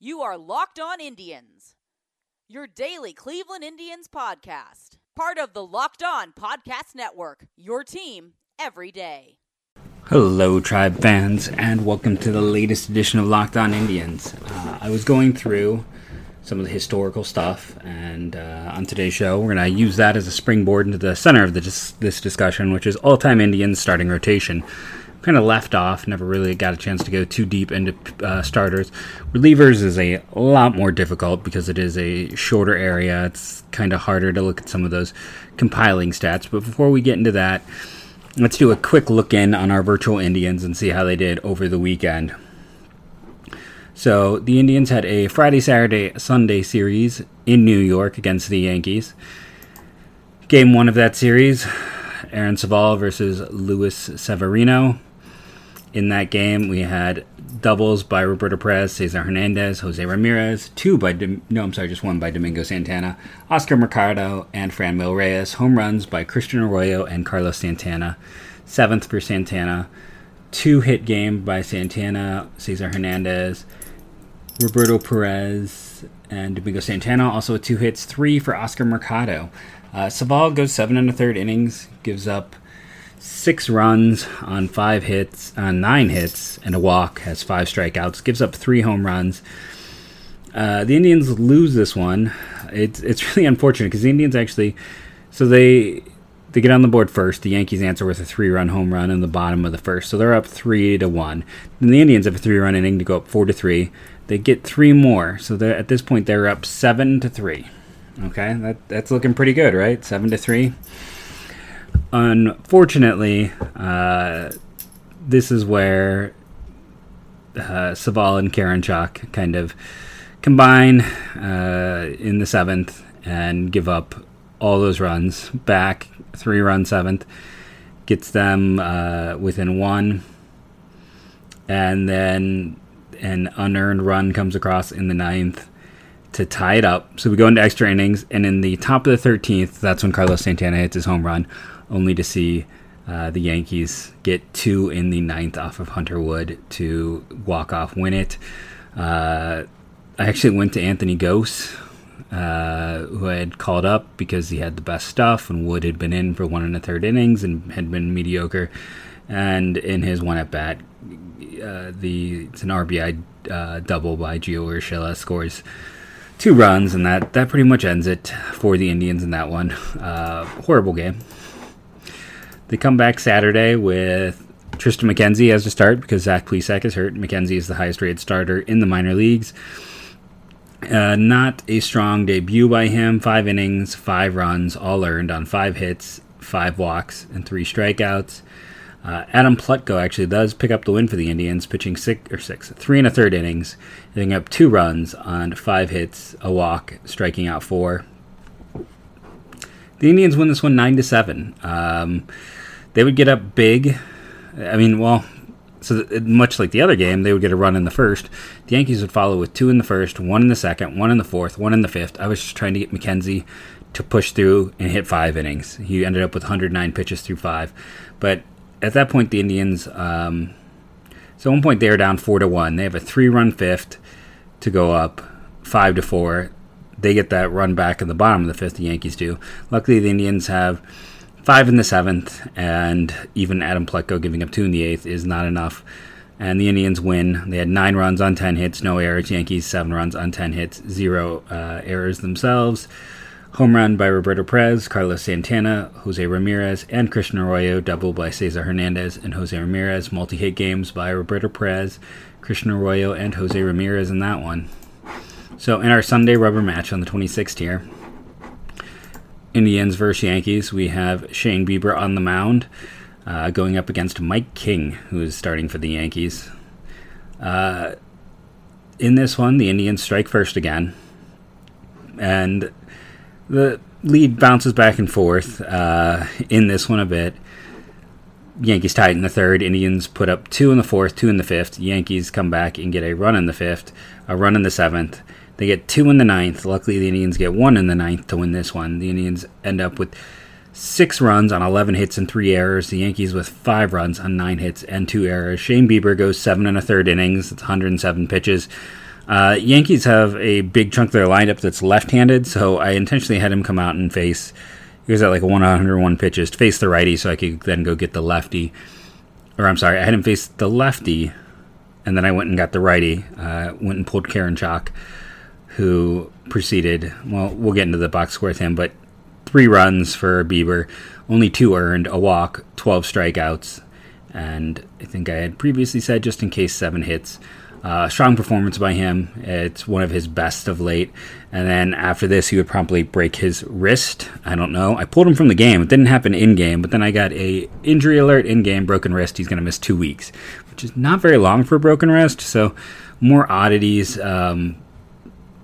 You are Locked On Indians, your daily Cleveland Indians podcast. Part of the Locked On Podcast Network, your team every day. Hello, Tribe fans, and welcome to the latest edition of Locked On Indians. Uh, I was going through some of the historical stuff, and uh, on today's show, we're going to use that as a springboard into the center of dis- this discussion, which is all time Indians starting rotation kind of left off. Never really got a chance to go too deep into uh, starters. Relievers is a lot more difficult because it is a shorter area. It's kind of harder to look at some of those compiling stats. But before we get into that, let's do a quick look in on our virtual Indians and see how they did over the weekend. So the Indians had a Friday, Saturday, Sunday series in New York against the Yankees. Game one of that series, Aaron Civale versus Luis Severino. In that game, we had doubles by Roberto Perez, Cesar Hernandez, Jose Ramirez, two by, no, I'm sorry, just one by Domingo Santana, Oscar Mercado, and Fran Franmil Reyes. Home runs by Christian Arroyo and Carlos Santana. Seventh for Santana. Two hit game by Santana, Cesar Hernandez, Roberto Perez, and Domingo Santana. Also two hits, three for Oscar Mercado. Uh, Civale goes seven and a third innings, gives up six runs on five hits, on nine hits, and a walk. Has five strikeouts. Gives up three home runs. Uh, the Indians lose this one. It's it's really unfortunate because the Indians actually, so they they get on the board first. The Yankees answer with a three-run home run in the bottom of the first, so they're up three to one. Then the Indians have a three-run inning to go up four to three. They get three more, so they're at this point they're up seven to three. Okay, that that's looking pretty good, right? Seven to three. Unfortunately, uh, this is where uh, Civale and Karinchak kind of combine uh, in the seventh and give up all those runs back. Three run seventh gets them uh, within one, and then an unearned run comes across in the ninth to tie it up. So we go into extra innings, and in the top of the 13th, that's when Carlos Santana hits his home run, only to see uh, the Yankees get two in the ninth off of Hunter Wood to walk off win it. Uh, I actually went to Anthony Gose, uh, who I had called up because he had the best stuff, and Wood had been in for one and a third innings and had been mediocre. And in his one at bat, uh, the it's an RBI uh, double by Gio Urshela scores two runs, and that, that pretty much ends it for the Indians in that one. Uh, horrible game. They come back Saturday with Tristan McKenzie as to start because Zach Plesac is hurt. McKenzie is the highest rated starter in the minor leagues. Uh, not a strong debut by him. Five innings, five runs, all earned on five hits, five walks, and three strikeouts. Uh, Adam Plutko actually does pick up the win for the Indians, pitching six or six, three and a third innings, giving up two runs on five hits, a walk, striking out four. The Indians win this one nine to seven. Um, they would get up big. I mean, well, so much like the other game, they would get a run in the first. The Yankees would follow with two in the first, one in the second, one in the fourth, one in the fifth. I was just trying to get McKenzie to push through and hit five innings. He ended up with 109 pitches through five, but at that point, the Indians. Um, so at one point they are down four to one. They have a three-run fifth to go up, five to four. They get that run back in the bottom of the fifth. The Yankees do. Luckily, the Indians have five in the seventh, and even Adam Plutko giving up two in the eighth is not enough. And the Indians win. They had nine runs on ten hits, no errors. Yankees seven runs on ten hits, zero uh, errors themselves. Home run by Roberto Perez, Carlos Santana, Jose Ramirez, and Christian Arroyo, double by Cesar Hernandez and Jose Ramirez. Multi hit games by Roberto Perez, Christian Arroyo, and Jose Ramirez in that one. So, in our Sunday rubber match on the 26th here, Indians versus Yankees, we have Shane Bieber on the mound, uh, going up against Mike King, who is starting for the Yankees. Uh, in this one, the Indians strike first again. And the lead bounces back and forth uh, in this one a bit. Yankees tied in the third. Indians put up two in the fourth, two in the fifth. Yankees come back and get a run in the fifth, a run in the seventh. They get two in the ninth. Luckily, the Indians get one in the ninth to win this one. The Indians end up with six runs on 11 hits and three errors. The Yankees with five runs on nine hits and two errors. Shane Bieber goes seven and a third innings. It's 107 pitches. Uh, Yankees have a big chunk of their lineup that's left-handed, so I intentionally had him come out and face. He was at like 101 pitches to face the righty, so I could then go get the lefty. Or I'm sorry, I had him face the lefty, and then I went and got the righty. Uh, went and pulled Karinchak, who proceeded. Well, we'll get into the box score with him, but three runs for Bieber, only two earned, a walk, 12 strikeouts, and I think I had previously said just in case seven hits. Uh, strong performance by him. It's one of his best of late. And then after this, he would probably break his wrist. I don't know. I pulled him from the game. It didn't happen in game, but then I got a injury alert in game, broken wrist. He's going to miss two weeks, which is not very long for a broken wrist. So more oddities. Um,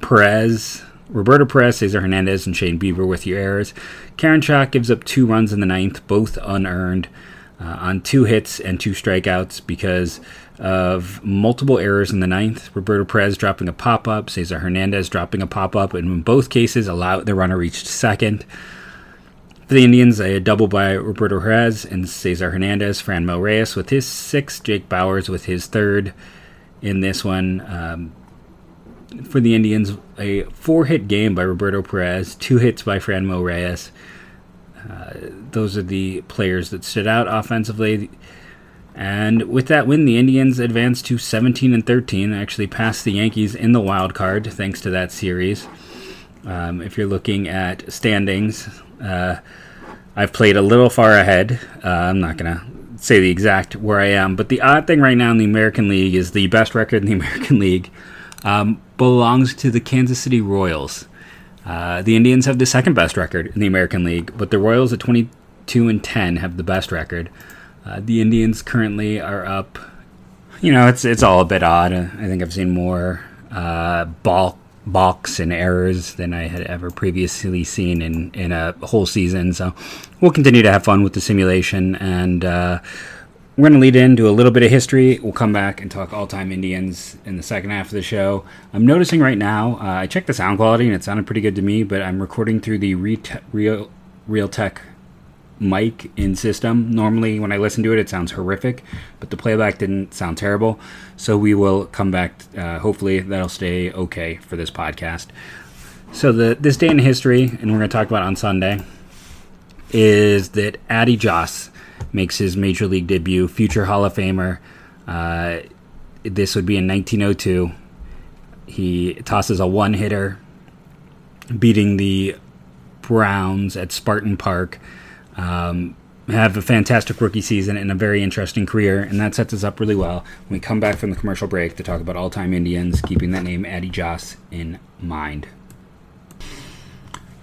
Perez, Roberto Perez, Cesar Hernandez, and Shane Bieber with your errors. Karen Karinchak gives up two runs in the ninth, both unearned, uh, on two hits and two strikeouts because of multiple errors in the ninth. Roberto Perez dropping a pop up, Cesar Hernandez dropping a pop up, and in both cases, allowed the runner reached second. For the Indians, a double by Roberto Perez and Cesar Hernandez, Franmil Reyes with his sixth, Jake Bauers with his third in this one. Um, for the Indians, a four hit game by Roberto Perez, two hits by Franmil Reyes. Uh, those are the players that stood out offensively. And with that win, the Indians advanced to 17 and 13, actually passed the Yankees in the wild card thanks to that series. Um, if you're looking at standings, uh, I've played a little far ahead. Uh, I'm not going to say the exact where I am, but the odd thing right now in the American League is the best record in the American League um, belongs to the Kansas City Royals. Uh, the Indians have the second best record in the American League, but the Royals at 22 and 10 have the best record. Uh, the Indians currently are up. You know, it's it's all a bit odd. I think I've seen more uh, balk balks and errors than I had ever previously seen in in a whole season. So we'll continue to have fun with the simulation, and uh, we're going to lead into a little bit of history. We'll come back and talk all-time Indians in the second half of the show. I'm noticing right now. Uh, I checked the sound quality and it sounded pretty good to me, but I'm recording through the Real Realtek mic in system. Normally, when I listen to it, it sounds horrific, but the playback didn't sound terrible. So we will come back. Uh, hopefully, that'll stay okay for this podcast. So the this day in history, and we're going to talk about on Sunday, is that Addie Joss makes his major league debut, future Hall of Famer. Uh, this would be in 1902. He tosses a one hitter, beating the Browns at Sportsman's Park. Um, have a fantastic rookie season and a very interesting career, and that sets us up really well when we come back from the commercial break to talk about all time Indians, keeping that name Addie Joss in mind.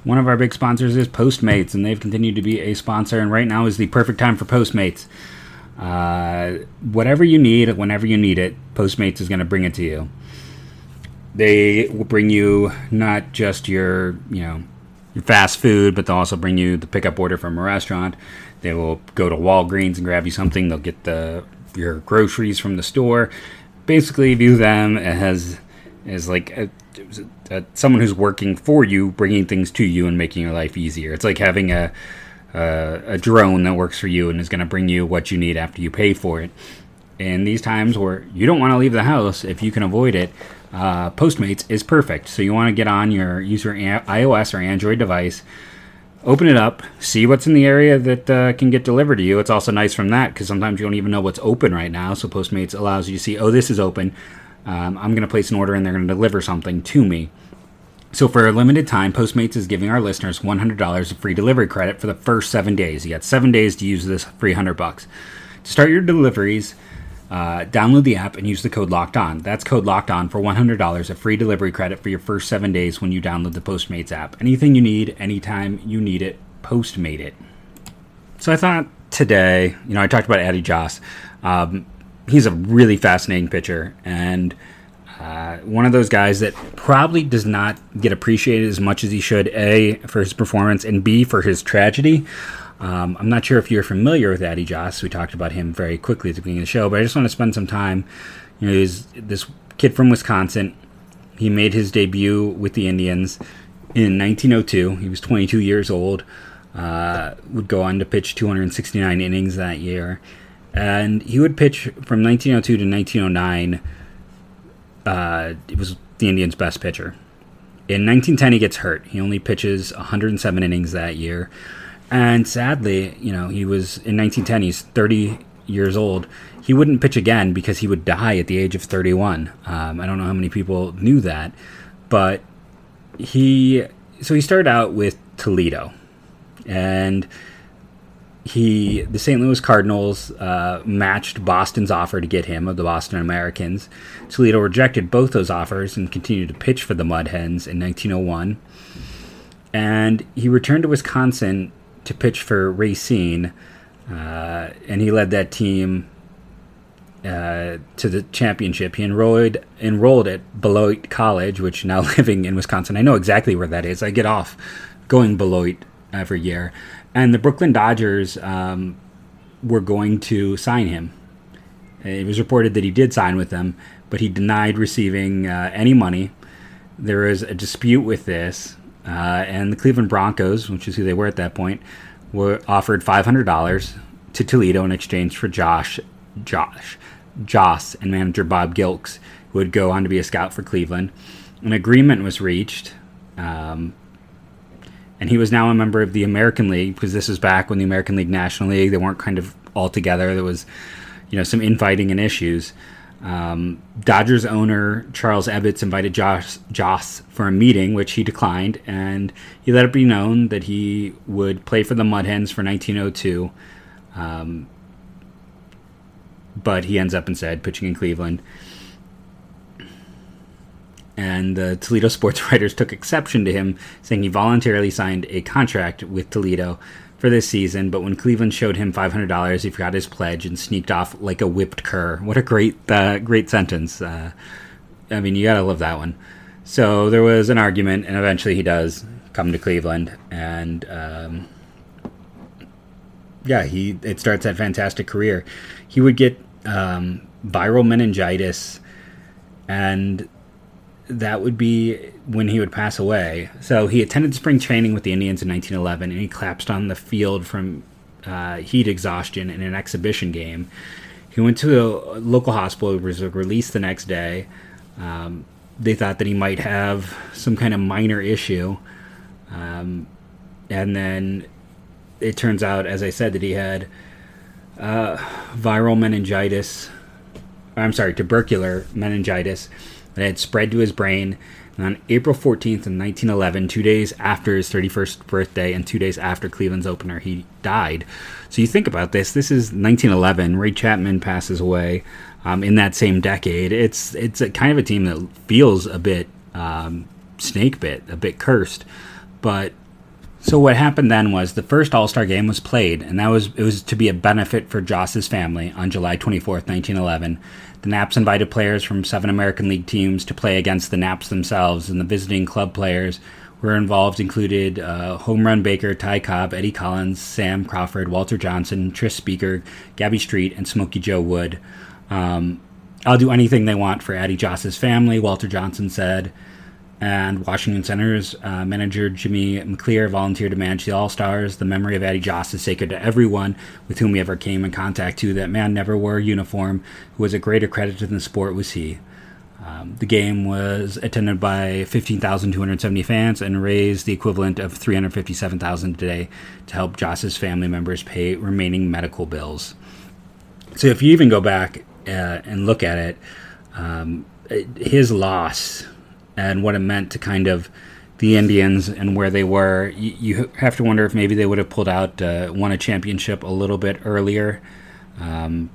One of our big sponsors is Postmates, and they've continued to be a sponsor, and right now is the perfect time for Postmates. Uh, whatever you need, whenever you need it, Postmates is going to bring it to you. They will bring you not just your, you know, your fast food, but they'll also bring you the pickup order from a restaurant. They will go to Walgreens and grab you something. They'll get the your groceries from the store. Basically, view them as as like a, someone who's working for you, bringing things to you and making your life easier. It's like having a a, a drone that works for you and is going to bring you what you need after you pay for it. In these times where you don't want to leave the house, if you can avoid it, uh, Postmates is perfect. So you want to get on your user iOS or Android device, open it up, see what's in the area that uh, can get delivered to you. It's also nice from that because sometimes you don't even know what's open right now. So Postmates allows you to see, oh, this is open. Um, I'm going to place an order and they're going to deliver something to me. So for a limited time, Postmates is giving our listeners $100 of free delivery credit for the first seven days. You got seven days to use this free hundred bucks. To start your deliveries, uh, download the app and use the code Locked On. That's code Locked On for $100 of free delivery credit for your first seven days when you download the Postmates app. Anything you need, anytime you need it, Postmate it. So I thought today, you know, I talked about Addie Joss. Um, he's a really fascinating pitcher and uh, one of those guys that probably does not get appreciated as much as he should. A for his performance and B for his tragedy. Um, I'm not sure if you're familiar with Addie Joss. We talked about him very quickly at the beginning of the show, but I just want to spend some time. You know, he's this kid from Wisconsin. He made his debut with the Indians in 1902. He was 22 years old. Uh, would go on to pitch 269 innings that year, and he would pitch from 1902 to 1909 uh, he was the Indians' best pitcher. In 1910, he gets hurt. He only pitches 107 innings that year. And sadly, you know, he was in 1910, he's 30 years old. He wouldn't pitch again because he would die at the age of 31. Um, I don't know how many people knew that, but he so he started out with Toledo, and he the St. Louis Cardinals uh, matched Boston's offer to get him of the Boston Americans. Toledo rejected both those offers and continued to pitch for the Mud Hens in 1901. And he returned to Wisconsin to pitch for Racine, uh, and he led that team uh, to the championship. He enrolled enrolled at Beloit College, which now living in Wisconsin, I know exactly where that is. I get off going Beloit every year, and the Brooklyn Dodgers um, were going to sign him. It was reported that he did sign with them, but he denied receiving uh, any money. There was a dispute with this, uh, and the Cleveland Bronchos, which is who they were at that point, were offered five hundred dollars to Toledo in exchange for Josh, Josh, Joss, and manager Bob Gilks, who would go on to be a scout for Cleveland. An agreement was reached. Um, and he was now a member of the American League because this was back when the American League National League they weren't kind of all together. There was, you know, some infighting and issues. Um, Dodgers owner Charles Ebbets invited Josh Joss for a meeting, which he declined, and he let it be known that he would play for the Mud Hens for 1902. Um, but he ends up instead pitching in Cleveland and the Toledo sports writers took exception to him, saying he voluntarily signed a contract with Toledo for this season. But when Cleveland showed him five hundred dollars, he forgot his pledge and sneaked off like a whipped cur. What a great, uh, great sentence! Uh, I mean, you gotta love that one. So there was an argument, and eventually he does come to Cleveland, and um, yeah, he it starts that fantastic career. He would get um, viral meningitis, and that would be when he would pass away. So he attended spring training with the Indians in 1911, and he collapsed on the field from uh, heat exhaustion in an exhibition game. He went to a local hospital, was released the next day. Um, they thought that he might have some kind of minor issue. Um, and then it turns out, as I said, that he had uh, viral meningitis. I'm sorry, tubercular meningitis that had spread to his brain. And on April 14th, in 1911, two days after his 31st birthday and two days after Cleveland's opener, he died. So you think about this. This is 1911. Ray Chapman passes away um, in that same decade. It's it's a kind of a team that feels a bit um, snake bit, a bit cursed. But so what happened then was the first All Star game was played, and that was it was to be a benefit for Joss's family on July 24th, 1911. The Naps invited players from seven American League teams to play against the Naps themselves, and the visiting club players were involved included uh, Home Run Baker, Ty Cobb, Eddie Collins, Sam Crawford, Walter Johnson, Tris Speaker, Gabby Street, and Smokey Joe Wood. Um, I'll do anything they want for Addie Joss's family, Walter Johnson said and Washington Senators uh, manager Jimmy McAleer volunteered to manage the All Stars. The memory of Addie Joss is sacred to everyone with whom he ever came in contact to. That man never wore a uniform. Who was a greater credit to the sport was he. Um, the game was attended by 15,270 fans and raised the equivalent of 357,000 today to help Joss's family members pay remaining medical bills. So if you even go back uh, and look at it, um, his loss and what it meant to kind of the Indians and where they were. You, you have to wonder if maybe they would have pulled out, uh, won a championship a little bit earlier. Um,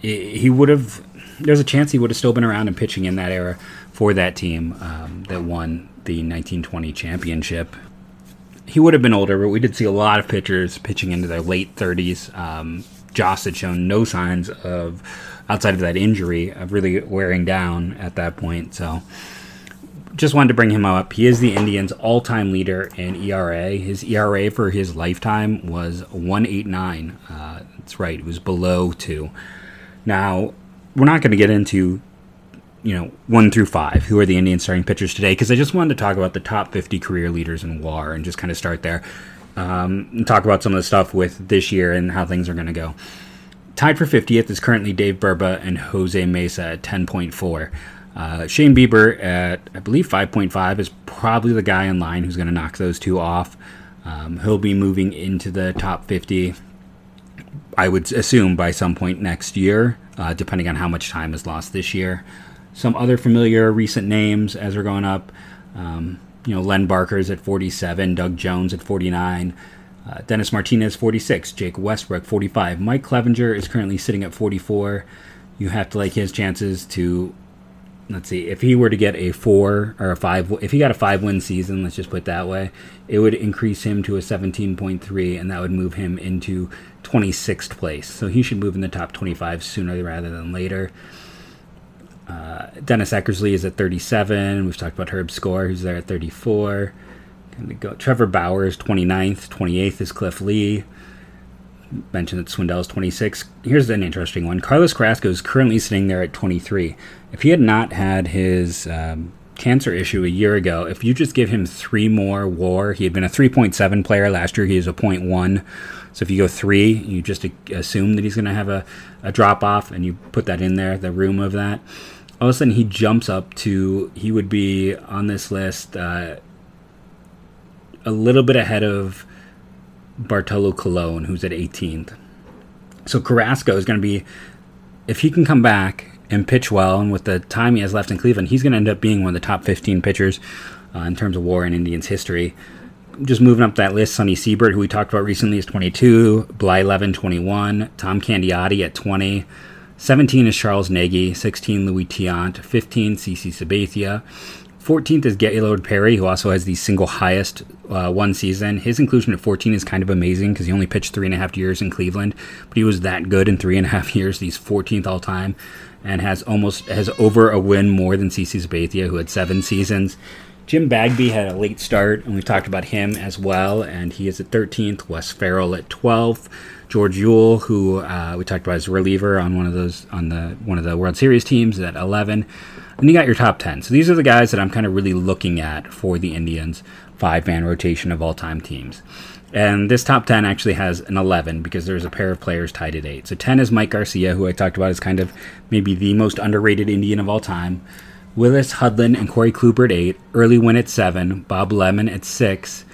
he would have. There's a chance he would have still been around and pitching in that era for that team um, that won the 1920 championship. He would have been older, but we did see a lot of pitchers pitching into their late 30s. Um, Joss had shown no signs of, outside of that injury, of really wearing down at that point. So just wanted to bring him up. He is the Indians' all-time leader in ERA. His ERA for his lifetime was 189. Uh, that's right, it was below two. Now, we're not going to get into you know one through five who are the Indian starting pitchers today because I just wanted to talk about the top 50 career leaders in WAR and just kind of start there um, and talk about some of the stuff with this year and how things are going to go. Tied for 50th is currently Dave Burba and Jose Mesa at 10.4. Uh, Shane Bieber at, I believe, 5.5 is probably the guy in line who's going to knock those two off. Um, he'll be moving into the top 50, I would assume, by some point next year, uh, depending on how much time is lost this year. Some other familiar recent names as we're going up. Um, you know, Len Barker's at 47, Doug Jones at 49, uh, Dennis Martinez 46, Jake Westbrook 45. Mike Clevinger is currently sitting at 44. You have to like his chances to let's see if he were to get a four or a five if he got a five win season let's just put it that way it would increase him to a 17.3 and that would move him into 26th place so he should move in the top 25 sooner rather than later uh, dennis eckersley is at 37 we've talked about herb score who's there at 34 go. Trevor Bauer is 29th. 28th is Cliff Lee. Mentioned that Swindell is 26. Here's an interesting one. Carlos Carrasco is currently sitting there at 23. If he had not had his um, cancer issue a year ago, if you just give him three more war, he had been a 3.7 player last year. He is a 0.1. So if you go three, you just assume that he's going to have a, a drop off, and you put that in there, the room of that. All of a sudden, he jumps up to he would be on this list. Uh, a little bit ahead of Bartolo Colon, who's at 18th. So Carrasco is going to be, if he can come back and pitch well, and with the time he has left in Cleveland, he's going to end up being one of the top 15 pitchers uh, in terms of WAR in Indians history. Just moving up that list, Sonny Siebert, who we talked about recently, is 22. Blyleven, 21. Tom Candiotti at 20. 17 is Charles Nagy. 16, Louis Tiant. 15, CC Sabathia. 14th is Gaylord Perry, who also has the single highest uh, one season. His inclusion at 14 is kind of amazing because he only pitched three and a half years in Cleveland, but he was that good in three and a half years. He's 14th all time and has almost has over a win more than CC Sabathia, who had seven seasons. Jim Bagby had a late start, and we talked about him as well, and he is at 13th. Wes Ferrell at 12th. George Uhle, who uh, we talked about as reliever on one of those on the one of the World Series teams, at 11. And you got your top 10. So these are the guys that I'm kind of really looking at for the Indians five man rotation of all time teams. And this top 10 actually has an 11 because there's a pair of players tied at 8. So 10 is Mike Garcia, who I talked about as kind of maybe the most underrated Indian of all time. Willis Hudlin and Corey Kluber at 8. Early Wynn at 7. Bob Lemon at 6.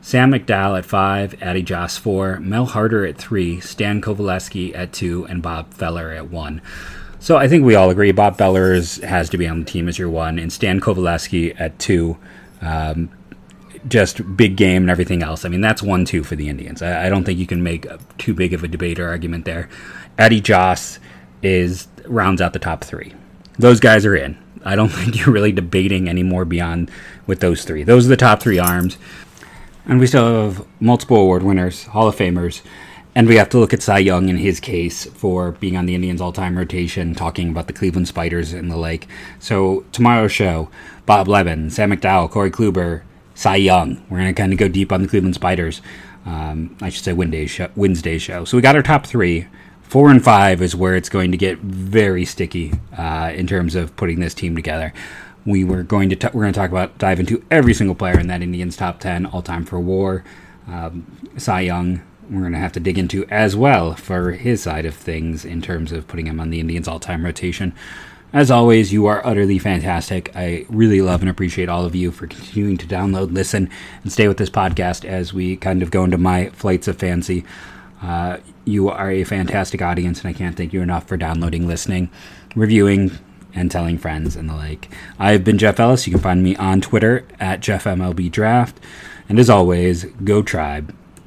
Sam McDowell at 5. Addie Joss 4. Mel Harder at 3. Stan Coveleski at 2. And Bob Feller at 1. So I think we all agree Bob Feller is, has to be on the team as your one, and Stan Coveleski at two. Um, just big game and everything else. I mean, that's one two for the Indians. I, I don't think you can make too big of a debate or argument there. Addie Joss is rounds out the top three. Those guys are in. I don't think you're really debating anymore beyond with those three. Those are the top three arms. And we still have multiple award winners, Hall of Famers. And we have to look at Cy Young in his case for being on the Indians all time rotation, talking about the Cleveland Spiders and the like. So, tomorrow's show Bob Lemon, Sam McDowell, Corey Kluber, Cy Young. We're going to kind of go deep on the Cleveland Spiders. Um, I should say Wednesday's show, Wednesday's show. So, we got our top three. Four and five is where it's going to get very sticky uh, in terms of putting this team together. We were going to t- we're going to talk about dive into every single player in that Indians top ten all time for WAR. Um, Cy Young, we're going to have to dig into as well for his side of things in terms of putting him on the Indians all time rotation. As always, you are utterly fantastic. I really love and appreciate all of you for continuing to download, listen, and stay with this podcast as we kind of go into my flights of fancy. Uh, you are a fantastic audience, and I can't thank you enough for downloading, listening, reviewing, and telling friends and the like. I've been Jeff Ellis. You can find me on Twitter at JeffMLBDraft. And as always, go Tribe